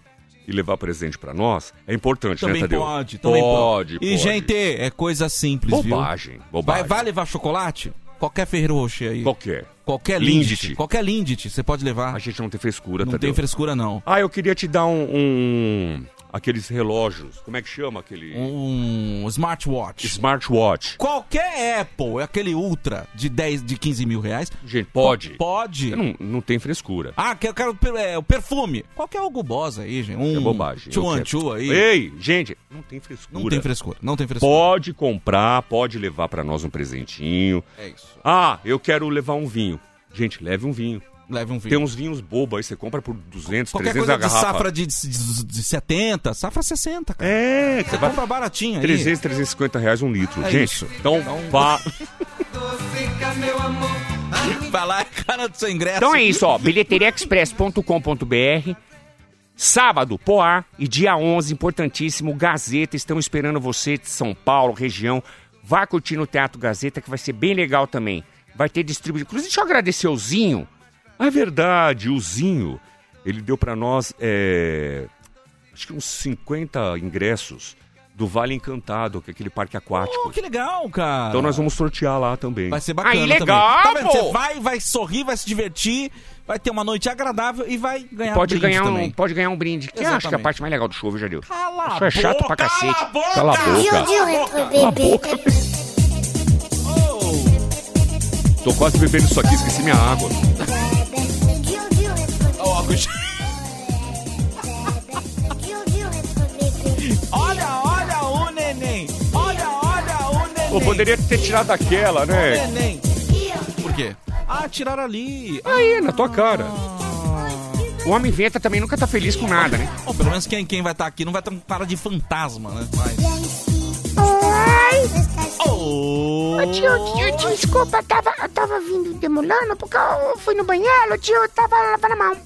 e levar presente pra nós, é importante, Também né, Tadeu? pode, também pode. E, gente, é coisa simples, Bobagem, viu? bobagem. Vai, vai levar chocolate? Qualquer Ferreiro Rocher aí. Qualquer. Qualquer Lindt. Qualquer Lindt, você pode levar. A gente não tem frescura, Não Tadeu. tem frescura, não. Ah, eu queria te dar um, um- aqueles relógios. Como é que chama aquele? Um smartwatch. Smartwatch. Qualquer Apple, é aquele Ultra de 10, de 15 mil reais. Gente, pode. Pode. Não, não tem frescura. Ah, eu quero é, o perfume. Qualquer algo boss aí, gente. Um é bobagem. Quero. two aí. Ei, gente, não tem frescura. Não tem frescura, não tem frescura. Pode comprar, pode levar pra nós um presentinho. É isso. Ah, eu quero levar um vinho. Gente, leve um vinho. Leve um vinho. Tem uns vinhos bobos aí, você compra por 200, Qualquer 300 coisa a de garrafa. safra de, de, de 70, safra 60, cara. É, Você vai compra baratinho aí. 300, 350 reais um litro. É Gente, isso. então vá. Vai lá e cara do seu ingresso. Então é isso, ó. bilheteriaexpress.com.br Sábado, Poá. E dia 11, importantíssimo, Gazeta. Estão esperando você de São Paulo, região. Vá curtir no Teatro Gazeta, que vai ser bem legal também. Vai ter distribuição. Inclusive, deixa eu agradecer o Zinho. É verdade, o Zinho, ele deu pra nós, é, acho que uns 50 ingressos do Vale Encantado, que é aquele parque aquático. Oh, que legal, cara. Então nós vamos sortear lá também. Vai ser bacana Aí, legal, também. Tá. Você vai, vai sorrir, vai se divertir, vai ter uma noite agradável e vai ganhar Pode brinde ganhar, um, também. pode ganhar um brinde. Que eu acho que é a parte mais legal do show, viu, Jadil? Cala Isso é chato boca, pra cacete. Cala a boca! Cala a boca. Dieu, retro bébé. Tô quase bebendo isso aqui, esqueci minha água. Pô, poderia ter tirado aquela, né? Por quê? Ah, tiraram ali. Aí, na tua cara. O homem inventa também nunca tá feliz com nada, né? Bom, pelo menos quem, quem vai estar aqui não vai ter um cara de fantasma, né? Mas... Oi! Oh. Ô, tio, tio, tio, desculpa, eu tava, eu tava vindo demolando porque eu fui no banheiro, tio, eu tava lavando a mão.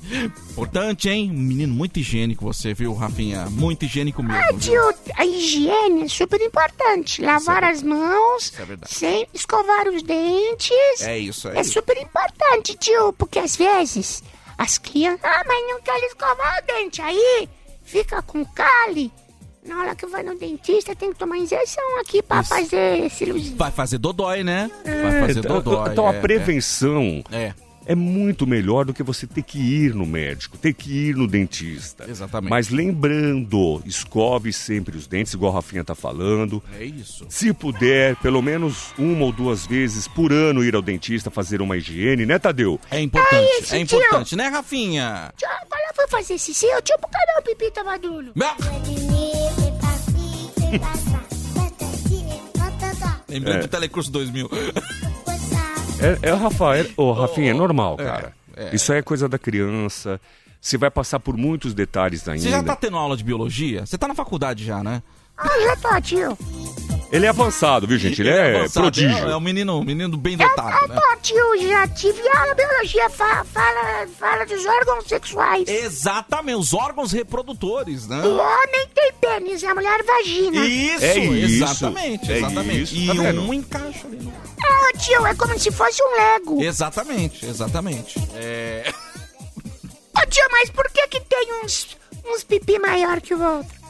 Importante, hein? Um menino muito higiênico você, viu, Rafinha? Muito higiênico mesmo. Ah, viu? tio, a higiene é super importante. Lavar as mãos, é verdade. sem escovar os dentes. É isso aí. É super importante, tio, porque às vezes as crianças. Ah, mas não querem escovar o dente. Aí fica com cali. Na hora que vai no dentista, tem que tomar injeção aqui pra fazer cirurgia. Vai fazer dodói, né? Vai fazer então, dodói. então a é, prevenção É. é muito melhor do que você ter que ir no médico, ter que ir no dentista. Exatamente. Mas lembrando, escove sempre os dentes, igual a Rafinha tá falando. É isso. Se puder, pelo menos uma ou duas vezes por ano ir ao dentista fazer uma higiene, né, Tadeu? É importante, Ah, esse é tio. importante, né, Rafinha? Tio, vai lá, foi fazer xixi, eu tio, por que não, o pipi tava duro? Lembrando É. do Telecurso 2000. É, é Rafael, ô, Rafinha, é normal, É, cara. é. Isso aí é coisa da criança. Você vai passar por muitos detalhes ainda. Você já tá tendo aula de biologia? Você tá na faculdade já, né? Ah, já tô, tio. Ele é avançado, viu, gente? Ele, é, avançado, prodígio. É, é um menino, um menino bem dotado, eu né? tio, já tive aula biologia, fa- fala, fala dos órgãos sexuais. Exatamente, os órgãos reprodutores, né? O homem tem pênis, a mulher vagina. Isso, É isso, exatamente, é exatamente. isso, e tá um encaixa ali no... Ah, tio, é como se fosse um lego. Exatamente, exatamente. É... Ô, tio, mas por que que tem uns, uns pipi maior que o outro?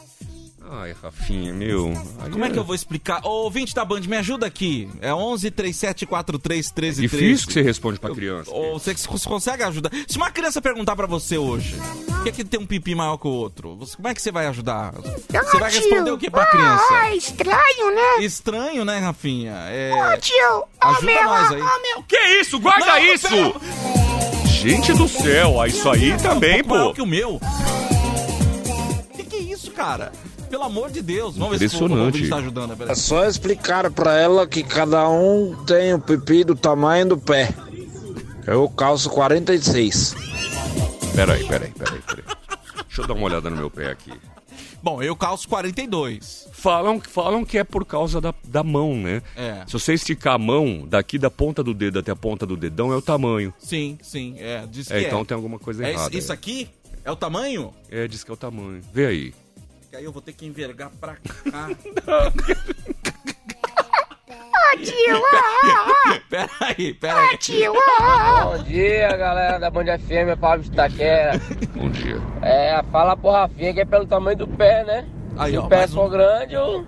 Ai, Rafinha, meu. Como é que eu vou explicar? Ô, ouvinte da Band, me ajuda aqui. É 11 37 43 13 Difícil que você responde pra criança. Ou você cons- consegue ajudar? Se uma criança perguntar pra você hoje, por que, é que tem um pipi maior que o outro? Você- como é que você vai ajudar? Você vai tio. responder o que pra criança? Ah, estranho, né? Estranho, né, Rafinha? É... Ô, tio, ô, Ajuda meu, nós ô, aí. meu. Que isso? Guarda Não, isso! pera- Gente do céu, ah, isso aí também, um pouco maior pô. que o meu. Que que é isso, cara? Pelo amor de Deus. Vamos ver se o Impressionante. tá ajudando. É só explicar pra ela que cada um tem o pipi do tamanho do pé. Eu calço 46. Peraí, peraí, peraí, peraí. Deixa eu dar uma olhada no meu pé aqui. Bom, eu calço 42. Falam, falam que é por causa da, da mão, né? É. Se você esticar a mão daqui da ponta do dedo até a ponta do dedão, é o tamanho. Sim, sim. É, diz que É, é. então tem alguma coisa É errada. isso, isso aqui? É o tamanho? É, diz que é o tamanho. Vê aí. Que aí eu vou ter que envergar pra cá. Ô, tio, ô, ô, ô. peraí, peraí. Ô, tio. Bom dia, galera da Band FM, é Pablo de Itaquera. Bom dia. É, fala pro Rafinha que é pelo tamanho do pé, né? Aí, Se ó, o pé mais for um. grande, o-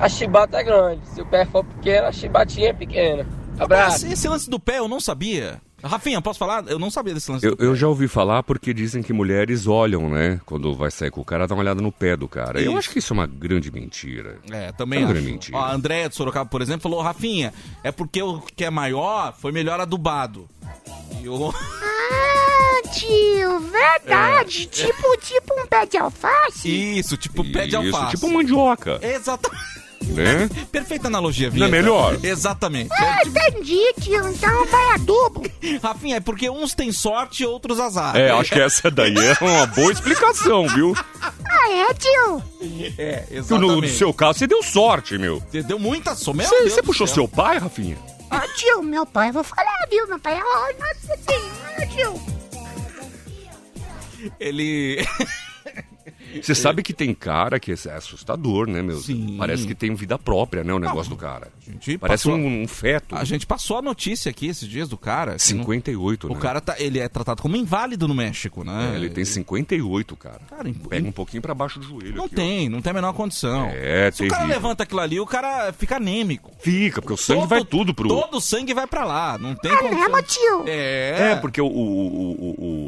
a chibata é grande. Se o pé for pequeno, a chibatinha é pequena. Abraço. Esse, esse lance do pé eu não sabia. Rafinha, posso falar? Eu não sabia desse lance Eu, eu já ouvi falar porque dizem que mulheres olham, né? Quando vai sair com o cara, dá uma olhada no pé do cara. Eu Isso. acho que isso é uma grande mentira. É, também É uma acho. grande mentira. Ó, a Andréia de Sorocaba, por exemplo, falou, Rafinha, é porque o que é maior foi melhor adubado. E o... Ah, tio, verdade. Tipo, tipo um pé de alface. Isso, tipo pé de Isso, alface. tipo mandioca, Exatamente. né? Perfeita analogia, Não Vinheta. é melhor? Exatamente. Ah, entendi, tio. Então vai adubo. Rafinha, é porque uns têm sorte e outros azar. É, acho que essa daí é uma boa explicação, viu? Ah, é, tio? É, exatamente. no, no seu caso, você deu sorte, meu. Você deu muita sorte. Você, puxou céu. seu pai, Rafinha? Ô, tio, meu pai, eu vou falar, viu? Meu pai é... Nossa senhora, tio. Ele... Você sabe que tem cara que é assustador, né, meu? Sim. Parece que tem vida própria, né, o negócio do cara. gente Parece passou- um, um feto. A gente passou a notícia aqui esses dias do cara. que não- 58, O né? cara tá, ele é tratado como inválido no México, né? É, ele tem 58, cara. Cara, Pega um pouquinho pra baixo do joelho. Não aqui, ó. tem, não tem a menor condição. É, Se o cara terrível. levanta aquilo ali, o cara fica anêmico. Fica, porque o sangue vai tudo pro... Todo o sangue vai pra lá, não tem Ah, condição. mesmo, tio? É. É, porque o, o,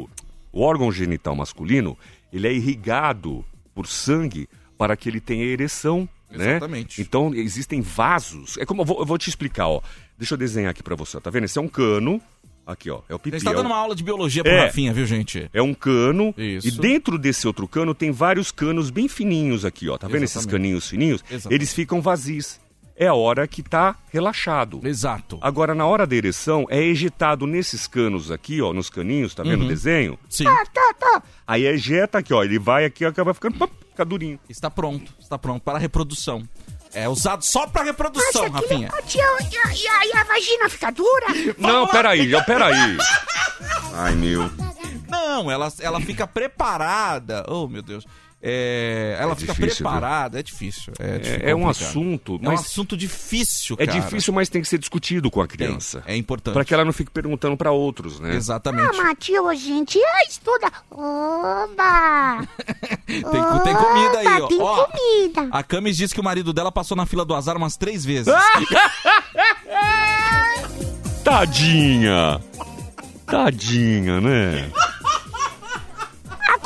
o- o órgão genital masculino, ele é irrigado por sangue para que ele tenha ereção, né? Exatamente. Então, existem vasos. É como eu vou, eu vou te explicar, ó. Deixa eu desenhar aqui pra você, tá vendo? Esse é um cano. Aqui, ó, é o pipi. gente tá é dando uma aula de biologia pro É. Rafinha, viu, gente? É um cano. Isso. E dentro desse outro cano tem vários canos bem fininhos aqui, ó. Tá vendo esses Exatamente. caninhos fininhos? Exatamente. Eles ficam vazios. É a hora que tá relaxado. Exato. Agora, na hora da ereção, é ejetado nesses canos aqui, ó, nos caninhos, tá vendo Uhum. o desenho? Sim. Tá, tá, tá. Aí ejeta aqui, ó, ele vai aqui, acaba ficando, pop, fica durinho. Está pronto, está pronto para a reprodução. É usado só para reprodução, Nossa, Rafinha. E a, e a- e a vagina fica dura? Não, peraí, já, peraí. Ai, meu. Não, ela, ela fica preparada. Oh, meu Deus. É, ela É fica difícil, preparada, é difícil. É, difícil, É, é um assunto, É um mas assunto difícil, é cara. difícil, mas tem que ser discutido com a criança. é importante. Pra que ela não fique perguntando pra outros, né? Exatamente. Ah, mas a gente ah, estuda. Oba! Tem, tem comida aí, ó. Oba, tem Ó, comida. A Camis disse que o marido dela passou na fila do azar umas três vezes. Tadinha! Tadinha, né?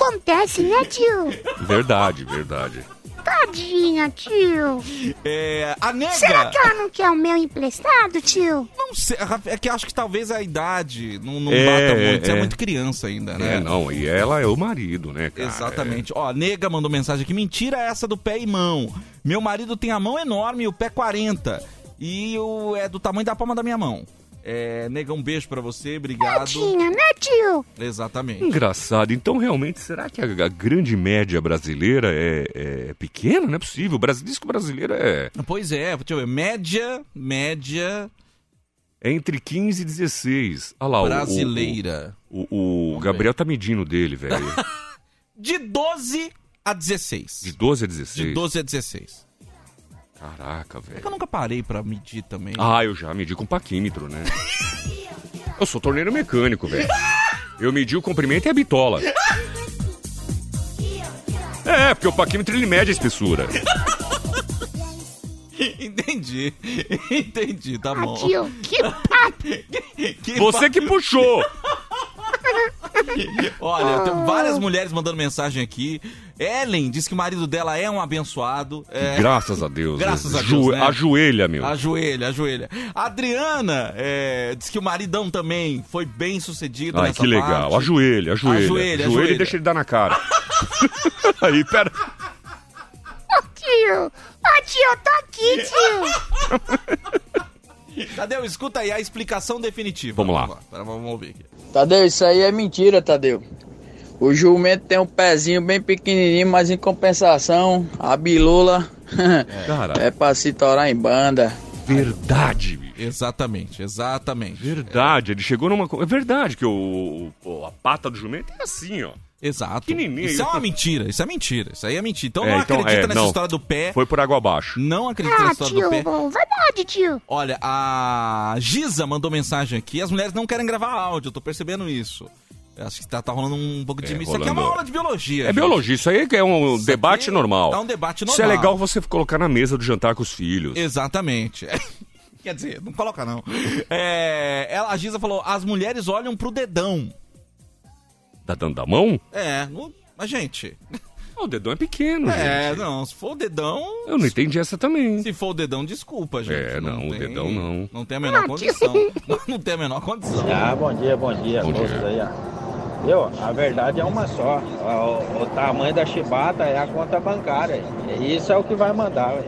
Acontece, né, tio? Verdade, verdade. Tadinha, tio. É, a nega. Será que ela não quer o meu emprestado, tio? Não sei, é que acho que talvez a idade não, não É, bata muito. Você é. é. muito criança ainda, né? É, não, e ela é o marido, né, cara? Exatamente. Ó, a nega mandou mensagem aqui. Mentira essa do pé e mão. Meu marido tem a mão enorme e o pé 40. E o, é do tamanho da palma da minha mão. É, nega, um beijo pra você, obrigado. Tadinha, né, tio? Exatamente. Engraçado. Então, realmente, será que a, a grande média brasileira é, é pequena? Não é possível. O Brasil, diz que o brasileiro é, Pois é, deixa eu ver. Média, média é entre 15 e 16. Olha lá, o- brasileira. O, o, o Gabriel tá medindo dele, velho. De 12 a 16. De 12 a 16. De 12 a 16. Caraca, É que velho. eu nunca parei pra medir também. Ah, eu já medi com paquímetro, né? eu sou torneiro mecânico, velho. Eu medi o comprimento e a bitola. É, porque o paquímetro ele mede a espessura. Entendi. Entendi, tá bom. Ah, tio, que papo. Que Você que puxou. Olha, tem várias mulheres mandando mensagem aqui. Ellen diz que o marido dela é um abençoado. É, Graças a Deus. Graças né? a Deus, Ju- né? Ajoelha, meu. Ajoelha, ajoelha. A Adriana é, diz que o maridão também foi bem sucedido Ai, nessa que legal. parte. Ajoelha, ajoelha. Ajoelha, Ajoelha e deixa ele dar na cara. Aí, pera. Ô, tio. Ô, tio, eu tô aqui, tio. Tadeu, escuta aí a explicação definitiva. Vamos lá. Vamos ouvir aqui. Tadeu, isso aí é mentira, Tadeu. O jumento tem um pezinho bem pequenininho, mas em compensação, a bilula Cara. é pra se torar em banda. Verdade. Exatamente, exatamente. Verdade, ele chegou numa. É verdade que o, o- a pata do jumento é assim, ó. Exato. Isso é uma mentira, isso é mentira. Isso aí é mentira. Então É, não então, acredita é, nessa não. história do pé. Foi por água abaixo. Não acredita Ah, história tio, do pé. verdade, tio. Olha, a Giza mandou mensagem aqui. As mulheres não querem gravar áudio, eu tô percebendo isso. Eu Acho que tá, tá rolando um pouco de... É, isso aqui é uma rolando- aula de biologia. É gente. biologia, isso aí é um Isso debate normal. É um debate Isso normal. é legal você colocar na mesa do jantar com os filhos. Exatamente. Quer dizer, não coloca não. É, ela, a Giza falou, as mulheres olham pro dedão. Tá dando da mão? É, no- mas gente... O dedão é pequeno, É, gente. não, se for o dedão... Eu não entendi essa também. Se for o dedão, desculpa, gente. É, não, o tem- dedão não. Não tem a menor Ah, condição. não tem a menor condição. Ah, bom dia, bom dia, Bom dia. aí, ó. Eu, a verdade é uma só. O, o tamanho da chibata é a conta bancária. Isso é o que vai mandar, ué.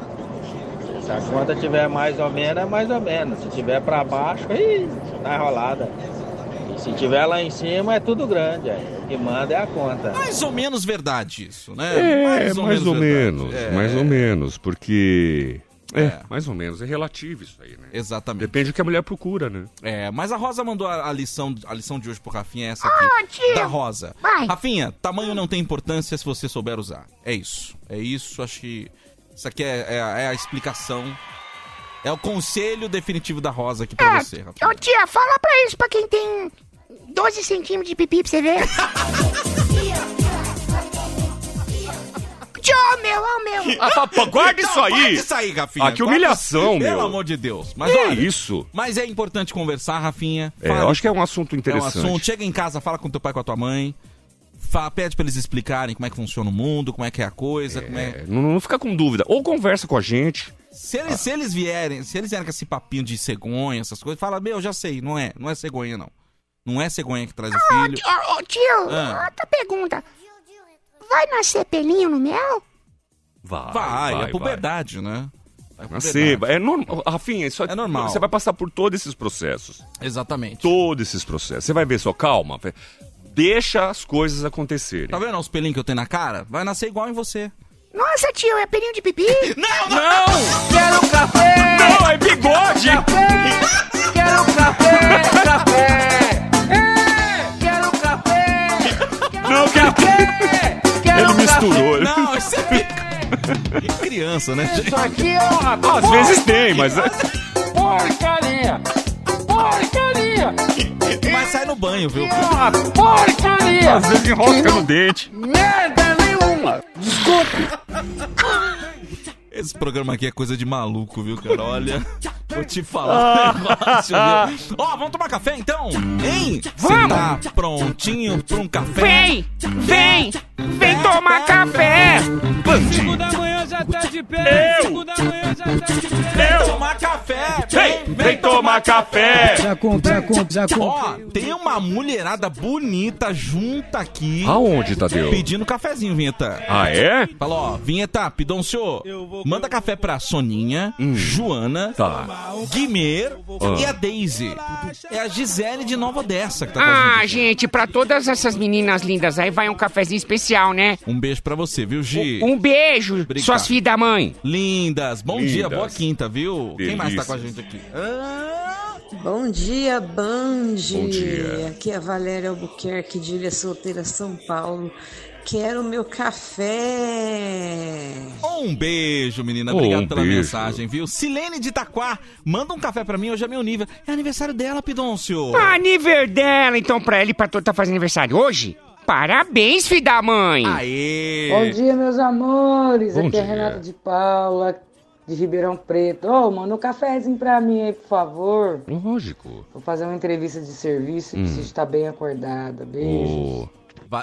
Se a conta tiver mais ou menos, é mais ou menos. Se tiver pra baixo, ih, tá enrolada. Se tiver lá em cima, é tudo grande. é. O que manda é a conta. Mais ou menos verdade isso, né? É, mais ou, verdade. menos, É, mais ou menos, porque... É, É. mais ou menos, é relativo isso aí, né? Exatamente. Depende do que a mulher procura, né? É, mas a Rosa mandou a, a lição, a lição de hoje pro Rafinha, é essa aqui. Ah, tio. Da Rosa. Vai. Rafinha, tamanho não tem importância se você souber usar. É isso. É isso, acho que isso aqui é, é a- é a explicação. É o conselho definitivo da Rosa aqui pra É, você, Rafinha. ô, tia, fala pra isso pra quem tem 12 centímetros de pipi pra você ver. ó, meu, ó, meu. Ah, pá, guarda isso aí! Guarda isso aí, Rafinha. Ah, que Guarda- humilhação, Pelo meu. amor de Deus. Mas olha, isso? Mas é importante conversar, Rafinha. É, eu acho que é um assunto É um interessante. assunto. Chega em casa, fala com teu pai, com a tua mãe. Fa- pede pra eles explicarem como é que funciona o mundo, como é que é a coisa, como é... É, não, não fica com dúvida. Ou conversa com a gente. Se eles, se eles vierem, se eles vierem com esse papinho de cegonha, essas coisas, fala, meu, já sei, não é, não é cegonha, não. Não é cegonha que traz o Ô, filho. ó, tio, Ah. outra pergunta. Vai nascer pelinho no mel? Vai, Vai, vai, é puberdade, né? Nasceba. É normal. Rafinha, isso é normal. Você vai passar por todos esses processos. Exatamente. Todos esses processos. Você vai ver só, calma. Deixa as coisas acontecerem. Tá vendo os pelinhos que eu tenho na cara? Vai nascer igual em você. Nossa, tio, é pelinho de pipi? Não, não! Quero café! Não, é bigode! Quero café! Café! É, quero café! Não, que Quero Ele misturou. Não, isso é criança, né? Isso aqui é uma Às vezes tem, mas... porcaria! Porcaria! Mas sai no banho, viu? É uma porcaria! Às vezes enrosca no dente. Merda nenhuma! Desculpa! Esse programa aqui é coisa de maluco, viu, cara? Olha, vou te falar um negócio, viu? Ó, vamos tomar café então? Hein? Você tá prontinho pra um café? Vem! Vem! Vem tomar café! Bandi. da manhã já tá de pé. Eu. Cinco da manhã já tá de pé. Vem tomar café! Vem, vem tomar café! Já compra, já compra, já compra. Ó, tem uma mulherada bonita junta aqui. Aonde, Tadeu? Pedindo cafezinho, Vinheta. Ah, é? Fala, ó, Vinheta, Pidoncio, manda café pra Soninha, Joana, Hum. Tá. Guimer Ah. e a Daisy. É a Gisele de Nova Odessa que tá com a Ah, gente. gente, pra todas essas meninas lindas aí vai um cafezinho especial, né? Um beijo pra você, viu, Gi? Um beijo, Obrigado. suas filhas da mãe. Lindas, bom Lindas. dia, boa quinta, viu? Quem mais tá Delícia. com a gente aqui? Bom dia, Band. Bom dia. Aqui é a Valéria Albuquerque, de Ilha Solteira, São Paulo. Quero meu café. Um beijo, menina. Oh, Obrigado um pela beijo. mensagem, viu? Silene de Itaquá, manda um café pra mim, hoje é meu nível. É aniversário dela, Pidoncio. Aniversário dela, então pra ela e pra todo tá fazendo aniversário hoje? Parabéns, filho da mãe! Aê! Bom dia, meus amores. Bom Aqui é dia. Renata de Paula, de Ribeirão Preto. Ô, manda um cafezinho pra mim aí, por favor. Lógico. Vou fazer uma entrevista de serviço e Hum. preciso estar bem acordada. Beijos. Va-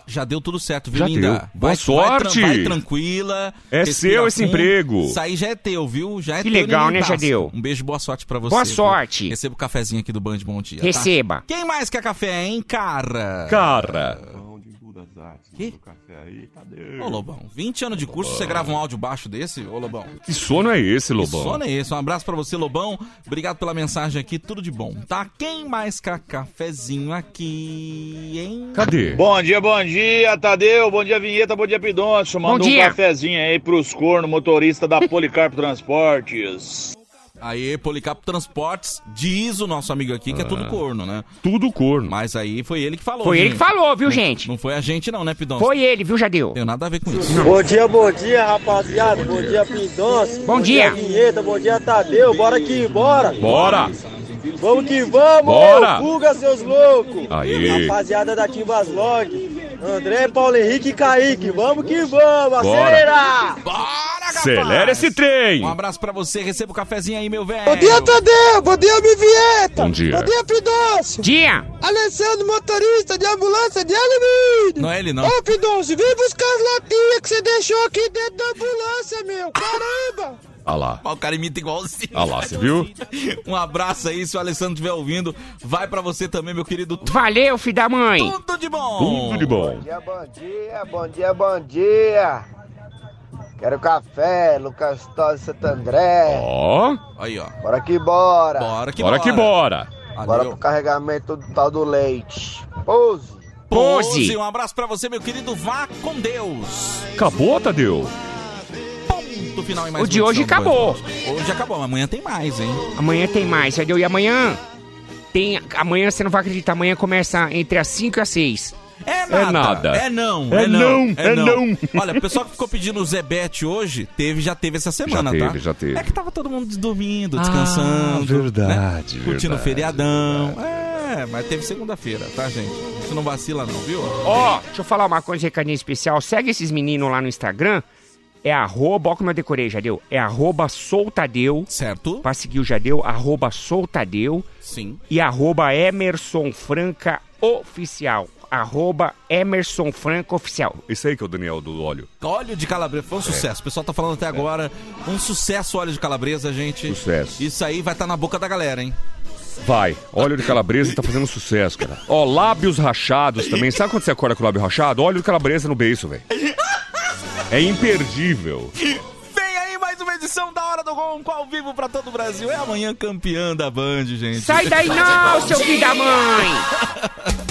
Já deu tudo certo, viu, Já linda? deu. Vai- Boa vai sorte. tran- Vai, tranquila. É seu esse fundo. emprego. Isso aí já é teu, viu? Já é Que teu, legal, ninguém né. Jadeu? Um beijo, boa sorte pra você. Boa viu? sorte. Receba o cafezinho aqui do Band Bom Dia. tá? Receba. Quem mais quer café, hein, cara? Cara. Que? Ô, Lobão, 20 anos de curso, você grava um áudio baixo desse? Ô, Lobão. Que sono é esse, Que Lobão? sono é esse? Um abraço pra você, Lobão. Obrigado pela mensagem aqui, tudo de bom, tá? Quem mais quer cafezinho aqui, hein? Cadê? Bom dia, bom dia, Tadeu. Bom dia, Vinheta. Bom dia, Pidoncio. Manda um dia. cafezinho aí pros cornos motorista da Policarpo Transportes. Aí, Policarpo Transportes, diz o nosso amigo aqui que é tudo corno, né? Tudo corno. Mas aí foi ele que falou. Foi ele gente. que falou, viu, Não- gente? Não foi a gente não, né, Pidon? Foi ele, viu, Jadeu? Tem nada a ver com isso. Bom dia, bom dia, rapaziada. Bom dia, Pindonce. Bom dia. Vinheta, bom dia, Tadeu. Bora que bora. Bora! Vamos que vamos. Bora. Fuga, seus loucos. Aê. Rapaziada da Timbas Log. André, Paulo Henrique e Kaique. Vamos que vamos. Bora. Acelerar. Bora, rapaz! Acelera esse trem! Um abraço pra você, receba o cafezinho aí, meu velho. Bom dia, Tadeu. Bom dia, minha Vinheta. Bom dia. Bom dia, Pindonce. Dia! Alessandro, motorista de ambulância de Alameda. Não é ele, não. Ô, Pindonce, vem buscar as latinhas que você deixou aqui dentro da ambulância, meu. Caramba. Ah lá. O cara imita igualzinho. Ah lá, você viu? Um abraço aí, se o Alessandro estiver ouvindo. Vai pra você também, meu querido. Valeu, filho da mãe! Tudo de bom. Tudo de bom. Bom dia, bom dia, bom dia, bom dia. Quero café, Lucas Tosi Santo André. Ó, Aí, ó. Bora que bora. Bora que bora bora. que bora. Bora Valeu. pro carregamento do tal do leite. Pose. Pose. Pose. Um abraço pra você, meu querido. Vá com Deus. Acabou, Tadeu? Ponto final mais O de hoje acabou. Hoje acabou, mas amanhã tem mais, hein? Amanhã tem mais, Jadeu. E amanhã tem. Amanhã você não vai acreditar, amanhã começa entre as 5 e as 6. É nada. nada. É não. É não, é não. Olha, o pessoal que ficou pedindo o Zebete hoje, teve, já teve essa semana, Já tá? teve, já teve. É que tava todo mundo dormindo, descansando. Ah, verdade, né? Curtindo o verdade, feriadão. É, mas teve segunda-feira, tá, gente? Isso não vacila não, viu? Ó, deixa eu falar uma coisa, recadinho especial. Segue esses meninos lá no Instagram. É arroba, ó como eu decorei, Jadeu. É arroba soltadeu. Certo? Pra seguir o Jadeu, arroba soltadeu. Sim. E arroba Emerson Franca Oficial. Arroba Emerson Franca Oficial. Esse aí que é o Daniel do óleo. Óleo de calabresa, foi um sucesso. O pessoal tá falando até agora. Um sucesso óleo de calabresa, gente. Sucesso. Isso aí vai estar na boca da galera, hein? Vai. Óleo de calabresa tá fazendo sucesso, cara. Ó, lábios rachados também. Sabe quando você acorda com o lábio rachado? Óleo de calabresa no beiço, velho. É imperdível. Vem aí mais uma edição da hora do Ronco ao vivo pra todo o Brasil. É amanhã campeã da Band, gente. Sai daí não, seu filho da mãe!